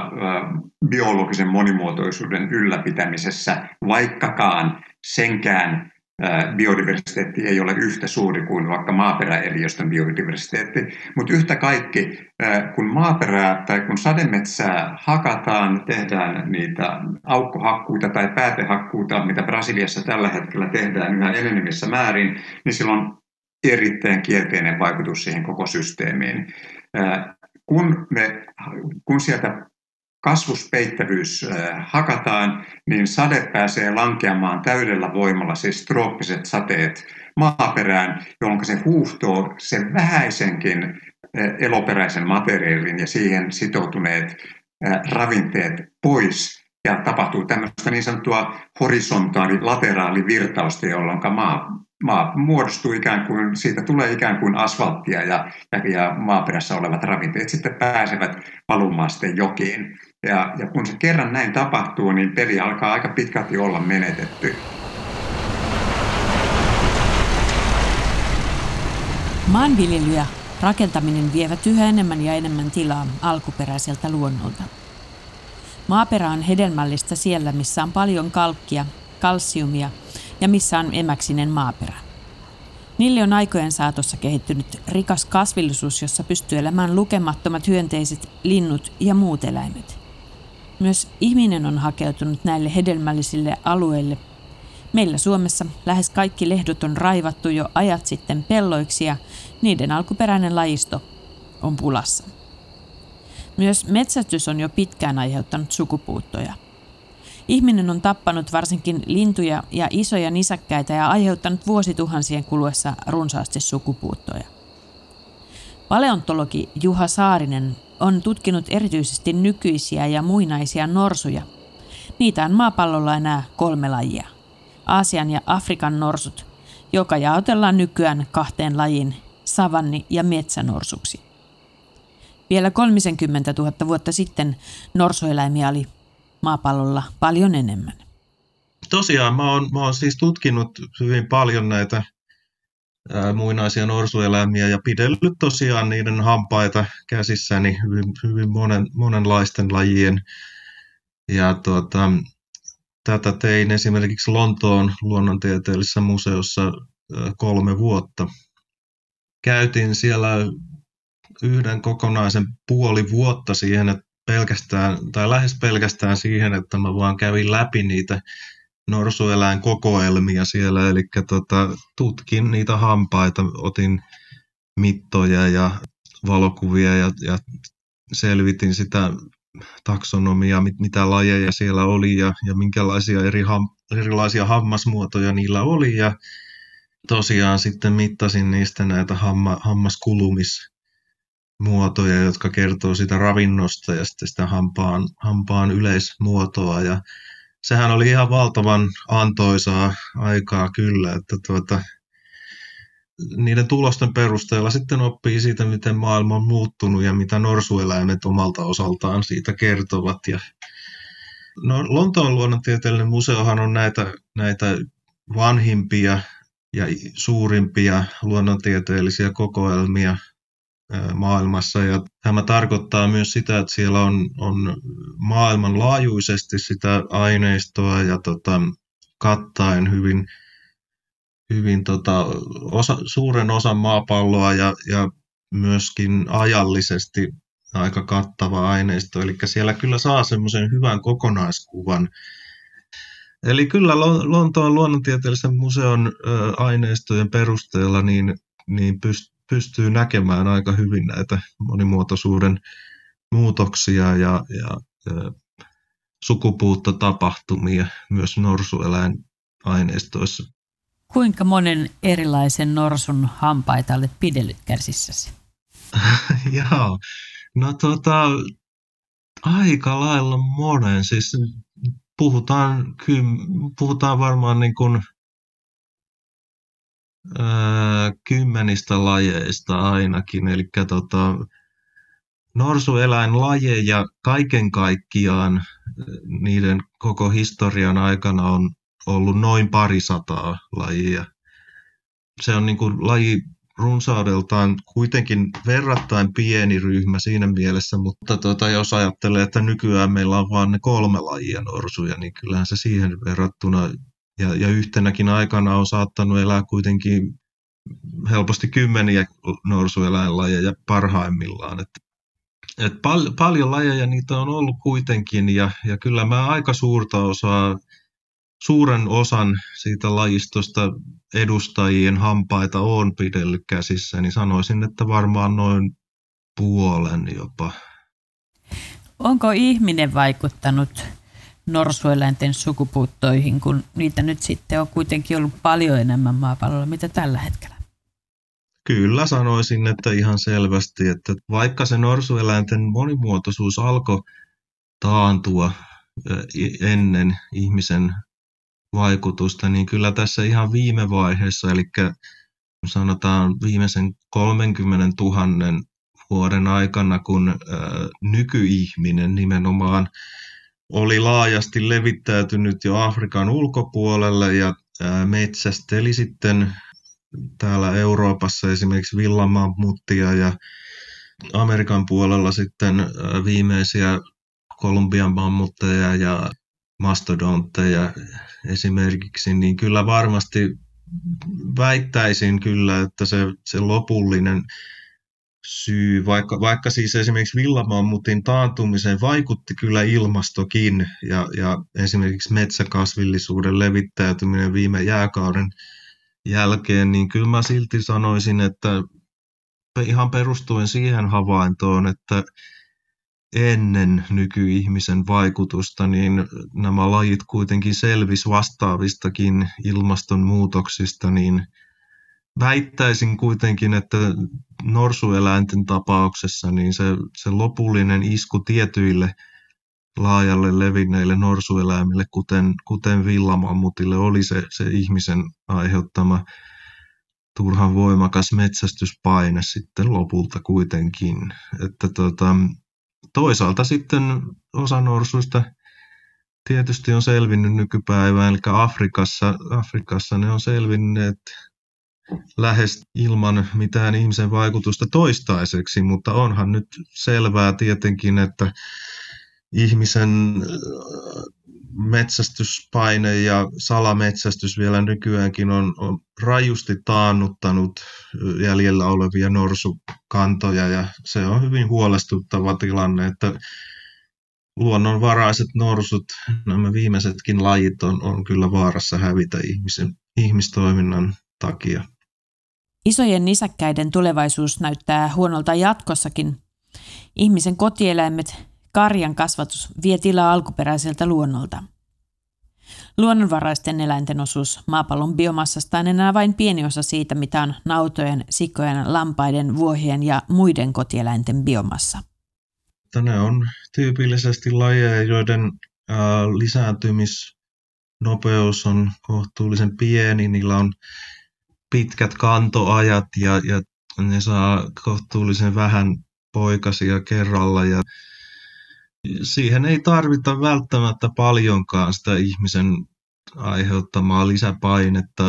biologisen monimuotoisuuden ylläpitämisessä, vaikkakaan senkään biodiversiteetti ei ole yhtä suuri kuin vaikka maaperäeliöstön biodiversiteetti. Mutta yhtä kaikki, kun maaperää tai kun sademetsää hakataan, tehdään niitä aukkohakkuita tai päätehakkuita, mitä Brasiliassa tällä hetkellä tehdään yhä enenevissä määrin, niin sillä on erittäin kielteinen vaikutus siihen koko systeemiin. Kun, me, kun sieltä kasvuspeittävyys hakataan, niin sade pääsee lankeamaan täydellä voimalla, siis trooppiset sateet maaperään, jolloin se huuhtoo sen vähäisenkin eloperäisen materiaalin ja siihen sitoutuneet ravinteet pois ja tapahtuu tämmöistä niin sanottua horisontaali-lateraalivirtausta, jolloin maa, maa muodostuu ikään kuin, siitä tulee ikään kuin asfalttia ja, ja maaperässä olevat ravinteet sitten pääsevät valumaan sitten jokiin. Ja, ja kun se kerran näin tapahtuu, niin peli alkaa aika pitkälti olla menetetty. Maanviljely ja rakentaminen vievät yhä enemmän ja enemmän tilaa alkuperäiseltä luonnolta. Maaperä on hedelmällistä siellä, missä on paljon kalkkia, kalsiumia ja missä on emäksinen maaperä. Niille on aikojen saatossa kehittynyt rikas kasvillisuus, jossa pystyy elämään lukemattomat hyönteiset, linnut ja muut eläimet. Myös ihminen on hakeutunut näille hedelmällisille alueille. Meillä Suomessa lähes kaikki lehdot on raivattu jo ajat sitten pelloiksi ja niiden alkuperäinen lajisto on pulassa. Myös metsästys on jo pitkään aiheuttanut sukupuuttoja. Ihminen on tappanut varsinkin lintuja ja isoja nisäkkäitä ja aiheuttanut vuosituhansien kuluessa runsaasti sukupuuttoja. Paleontologi Juha Saarinen on tutkinut erityisesti nykyisiä ja muinaisia norsuja. Niitä on maapallolla enää kolme lajia. Aasian ja Afrikan norsut, joka jaotellaan nykyään kahteen lajiin, savanni- ja metsänorsuksi. Vielä 30 000 vuotta sitten norsueläimiä oli maapallolla paljon enemmän. Tosiaan, mä oon, mä oon siis tutkinut hyvin paljon näitä muinaisia norsueläimiä ja pidellyt tosiaan niiden hampaita käsissäni hyvin, hyvin monen, monenlaisten lajien. Ja tuota, tätä tein esimerkiksi Lontoon luonnontieteellisessä museossa kolme vuotta. Käytin siellä yhden kokonaisen puoli vuotta siihen, että pelkästään, tai lähes pelkästään siihen, että mä vaan kävin läpi niitä norsueläinkokoelmia siellä, eli tota, tutkin niitä hampaita, otin mittoja ja valokuvia ja, ja selvitin sitä taksonomiaa, mit, mitä lajeja siellä oli ja, ja minkälaisia eri ham, erilaisia hammasmuotoja niillä oli ja tosiaan sitten mittasin niistä näitä hamma, hammaskulumismuotoja, jotka kertoo sitä ravinnosta ja sitten sitä hampaan, hampaan yleismuotoa ja sehän oli ihan valtavan antoisaa aikaa kyllä, että tuota, niiden tulosten perusteella sitten oppii siitä, miten maailma on muuttunut ja mitä norsueläimet omalta osaltaan siitä kertovat. Ja no, Lontoon luonnontieteellinen museohan on näitä, näitä vanhimpia ja suurimpia luonnontieteellisiä kokoelmia maailmassa. Ja tämä tarkoittaa myös sitä, että siellä on, on maailmanlaajuisesti sitä aineistoa ja tota, kattaen hyvin, hyvin tota, osa, suuren osan maapalloa ja, ja myöskin ajallisesti aika kattava aineisto. Eli siellä kyllä saa semmoisen hyvän kokonaiskuvan. Eli kyllä Lontoon luonnontieteellisen museon aineistojen perusteella niin, niin pyst, pystyy näkemään aika hyvin näitä monimuotoisuuden muutoksia ja, ja, ja sukupuuttotapahtumia myös norsueläinaineistoissa. Kuinka monen erilaisen norsun hampaita olet pidellyt käsissäsi? Joo, no tota, aika lailla monen. Siis puhutaan, puhutaan varmaan niin kuin, kymmenistä lajeista ainakin. Eli tota, norsueläinlajeja kaiken kaikkiaan niiden koko historian aikana on ollut noin parisataa lajia. Se on niin kuin laji runsaudeltaan kuitenkin verrattain pieni ryhmä siinä mielessä, mutta tota, jos ajattelee, että nykyään meillä on vain ne kolme lajia norsuja, niin kyllähän se siihen verrattuna ja, ja yhtenäkin aikana on saattanut elää kuitenkin helposti kymmeniä norsueläinlajeja parhaimmillaan. Et, et pal- paljon lajeja niitä on ollut kuitenkin ja, ja kyllä mä aika suurta osaa suuren osan siitä lajistosta edustajien hampaita on pidellyt käsissä, niin sanoisin, että varmaan noin puolen jopa. Onko ihminen vaikuttanut norsueläinten sukupuuttoihin, kun niitä nyt sitten on kuitenkin ollut paljon enemmän maapallolla, mitä tällä hetkellä? Kyllä sanoisin, että ihan selvästi, että vaikka se norsueläinten monimuotoisuus alkoi taantua ennen ihmisen vaikutusta, niin kyllä tässä ihan viime vaiheessa, eli sanotaan viimeisen 30 000 vuoden aikana, kun nykyihminen nimenomaan oli laajasti levittäytynyt jo Afrikan ulkopuolelle ja metsästeli sitten täällä Euroopassa esimerkiksi villamammuttia ja Amerikan puolella sitten viimeisiä Kolumbian mammutteja ja mastodontteja esimerkiksi, niin kyllä varmasti väittäisin kyllä, että se, se lopullinen syy, vaikka, vaikka siis esimerkiksi villamammutin taantumiseen vaikutti kyllä ilmastokin ja, ja esimerkiksi metsäkasvillisuuden levittäytyminen viime jääkauden jälkeen, niin kyllä mä silti sanoisin, että ihan perustuen siihen havaintoon, että ennen nykyihmisen vaikutusta, niin nämä lajit kuitenkin selvis vastaavistakin ilmastonmuutoksista, niin väittäisin kuitenkin, että norsueläinten tapauksessa niin se, se lopullinen isku tietyille laajalle levinneille norsueläimille, kuten, kuten villamammutille, oli se, se ihmisen aiheuttama turhan voimakas metsästyspaine sitten lopulta kuitenkin. Että tota, toisaalta sitten osa norsuista tietysti on selvinnyt nykypäivään, eli Afrikassa, Afrikassa ne on selvinneet lähes ilman mitään ihmisen vaikutusta toistaiseksi, mutta onhan nyt selvää tietenkin, että ihmisen metsästyspaine ja salametsästys vielä nykyäänkin on, on rajusti taannuttanut jäljellä olevia norsukantoja ja se on hyvin huolestuttava tilanne, että luonnonvaraiset norsut, nämä viimeisetkin lajit on, on kyllä vaarassa hävitä ihmisen, ihmistoiminnan takia. Isojen nisäkkäiden tulevaisuus näyttää huonolta jatkossakin. Ihmisen kotieläimet karjan kasvatus vie tilaa alkuperäiseltä luonnolta. Luonnonvaraisten eläinten osuus maapallon biomassasta on enää vain pieni osa siitä, mitä on nautojen, sikojen, lampaiden, vuohien ja muiden kotieläinten biomassa. Ne on tyypillisesti lajeja, joiden lisääntymisnopeus on kohtuullisen pieni. Niillä on pitkät kantoajat ja, ja ne saa kohtuullisen vähän poikasia kerralla ja siihen ei tarvita välttämättä paljonkaan sitä ihmisen aiheuttamaa lisäpainetta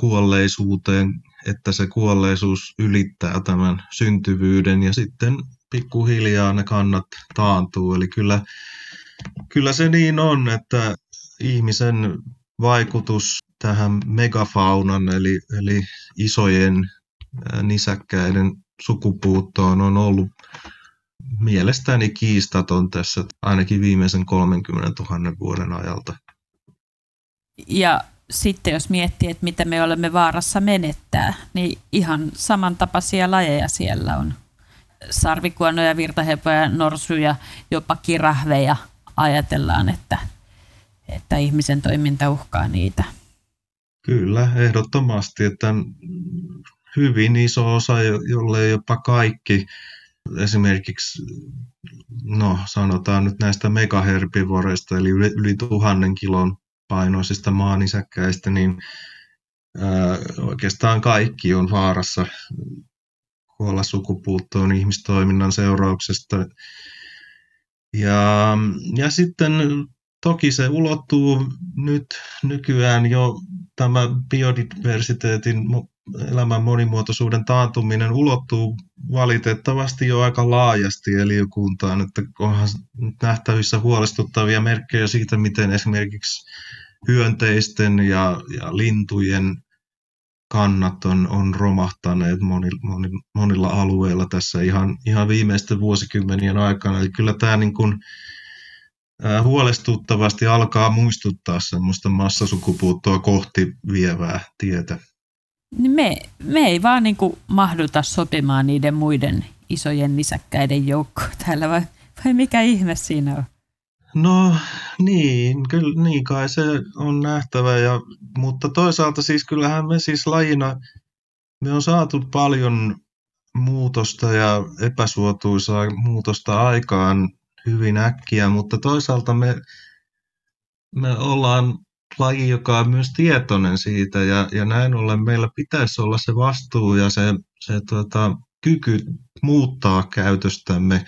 kuolleisuuteen, että se kuolleisuus ylittää tämän syntyvyyden ja sitten pikkuhiljaa ne kannat taantuu. Eli kyllä, kyllä se niin on, että ihmisen vaikutus tähän megafaunan eli, eli isojen nisäkkäiden sukupuuttoon on ollut mielestäni kiistaton tässä ainakin viimeisen 30 000 vuoden ajalta. Ja sitten jos miettii, että mitä me olemme vaarassa menettää, niin ihan samantapaisia lajeja siellä on. Sarvikuonoja, virtahepoja, norsuja, jopa kirahveja, ajatellaan, että, että ihmisen toiminta uhkaa niitä. Kyllä, ehdottomasti, että hyvin iso osa, jolle jopa kaikki, esimerkiksi no sanotaan nyt näistä megaherbivoreista, eli yli, yli tuhannen kilon painoisista maanisäkkäistä, niin ää, oikeastaan kaikki on vaarassa kuolla sukupuuttoon ihmistoiminnan seurauksesta. Ja, ja sitten toki se ulottuu nyt nykyään jo tämä biodiversiteetin elämän monimuotoisuuden taantuminen ulottuu valitettavasti jo aika laajasti eliökuntaan, että onhan nähtävissä huolestuttavia merkkejä siitä, miten esimerkiksi hyönteisten ja, ja lintujen kannat on, on romahtaneet moni, moni, monilla alueilla tässä ihan, ihan viimeisten vuosikymmenien aikana. Eli kyllä tämä niin kuin, huolestuttavasti alkaa muistuttaa semmoista massasukupuuttoa kohti vievää tietä. Niin me, me ei vaan niin kuin mahduta sopimaan niiden muiden isojen nisäkkäiden joukkoon täällä, vai, vai mikä ihme siinä on? No niin, kyllä niin kai se on nähtävä, ja, mutta toisaalta siis kyllähän me siis lajina, me on saatu paljon muutosta ja epäsuotuisaa muutosta aikaan hyvin äkkiä, mutta toisaalta me, me ollaan laji, joka on myös tietoinen siitä ja, ja näin ollen meillä pitäisi olla se vastuu ja se, se tota, kyky muuttaa käytöstämme.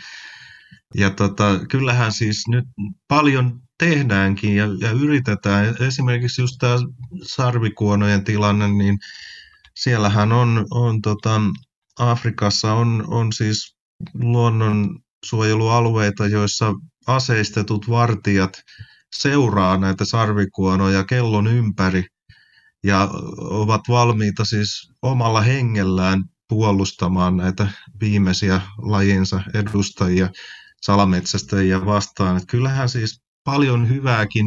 Ja tota, kyllähän siis nyt paljon tehdäänkin ja, ja yritetään. Esimerkiksi just tämä sarvikuonojen tilanne, niin siellähän on, on tota, Afrikassa on, on siis luonnonsuojelualueita, joissa aseistetut vartijat seuraa näitä sarvikuonoja kellon ympäri ja ovat valmiita siis omalla hengellään puolustamaan näitä viimeisiä lajinsa edustajia salametsästäjiä vastaan. Että kyllähän siis paljon hyvääkin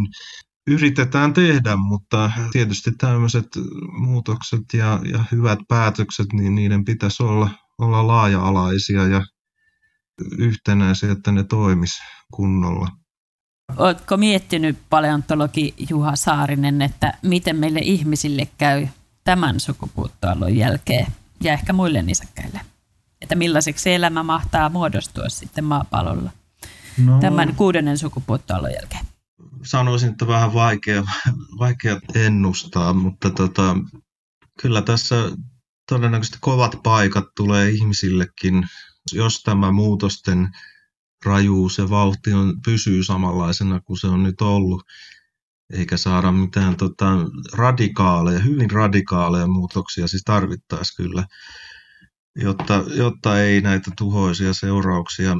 yritetään tehdä, mutta tietysti tämmöiset muutokset ja, ja hyvät päätökset, niin niiden pitäisi olla, olla laaja-alaisia ja yhtenäisiä, että ne toimis kunnolla. Oletko miettinyt paleontologi Juha Saarinen, että miten meille ihmisille käy tämän sukupuuttoallon jälkeen ja ehkä muille nisäkkäille? Että millaiseksi elämä mahtaa muodostua sitten maapallolla no, tämän kuudennen sukupuuttoallon jälkeen? Sanoisin, että vähän vaikea, vaikea ennustaa, mutta tota, kyllä tässä todennäköisesti kovat paikat tulee ihmisillekin, jos tämä muutosten rajuus ja vauhti on, pysyy samanlaisena kuin se on nyt ollut, eikä saada mitään tota, radikaaleja, hyvin radikaaleja muutoksia, siis tarvittaisiin kyllä, jotta, jotta ei näitä tuhoisia seurauksia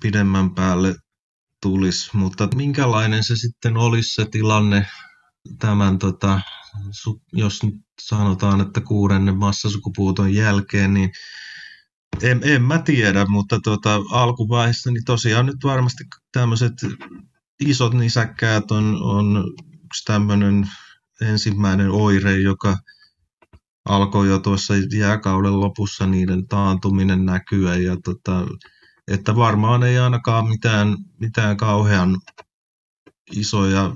pidemmän päälle tulisi. Mutta minkälainen se sitten olisi se tilanne tämän, tota, jos nyt sanotaan, että kuudennen massasukupuuton jälkeen, niin en, en mä tiedä, mutta tuota, alkuvaiheessa niin tosiaan nyt varmasti tämmöiset isot nisäkkäät on, on yksi tämmöinen ensimmäinen oire, joka alkoi jo tuossa jääkauden lopussa niiden taantuminen näkyä ja tota, että varmaan ei ainakaan mitään, mitään kauhean isoja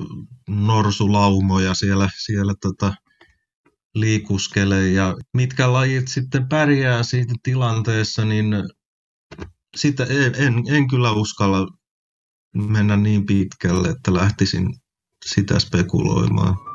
norsulaumoja siellä, siellä tota, liikuskele ja mitkä lajit sitten pärjää siitä tilanteessa, niin sitä en, en, en kyllä uskalla mennä niin pitkälle, että lähtisin sitä spekuloimaan.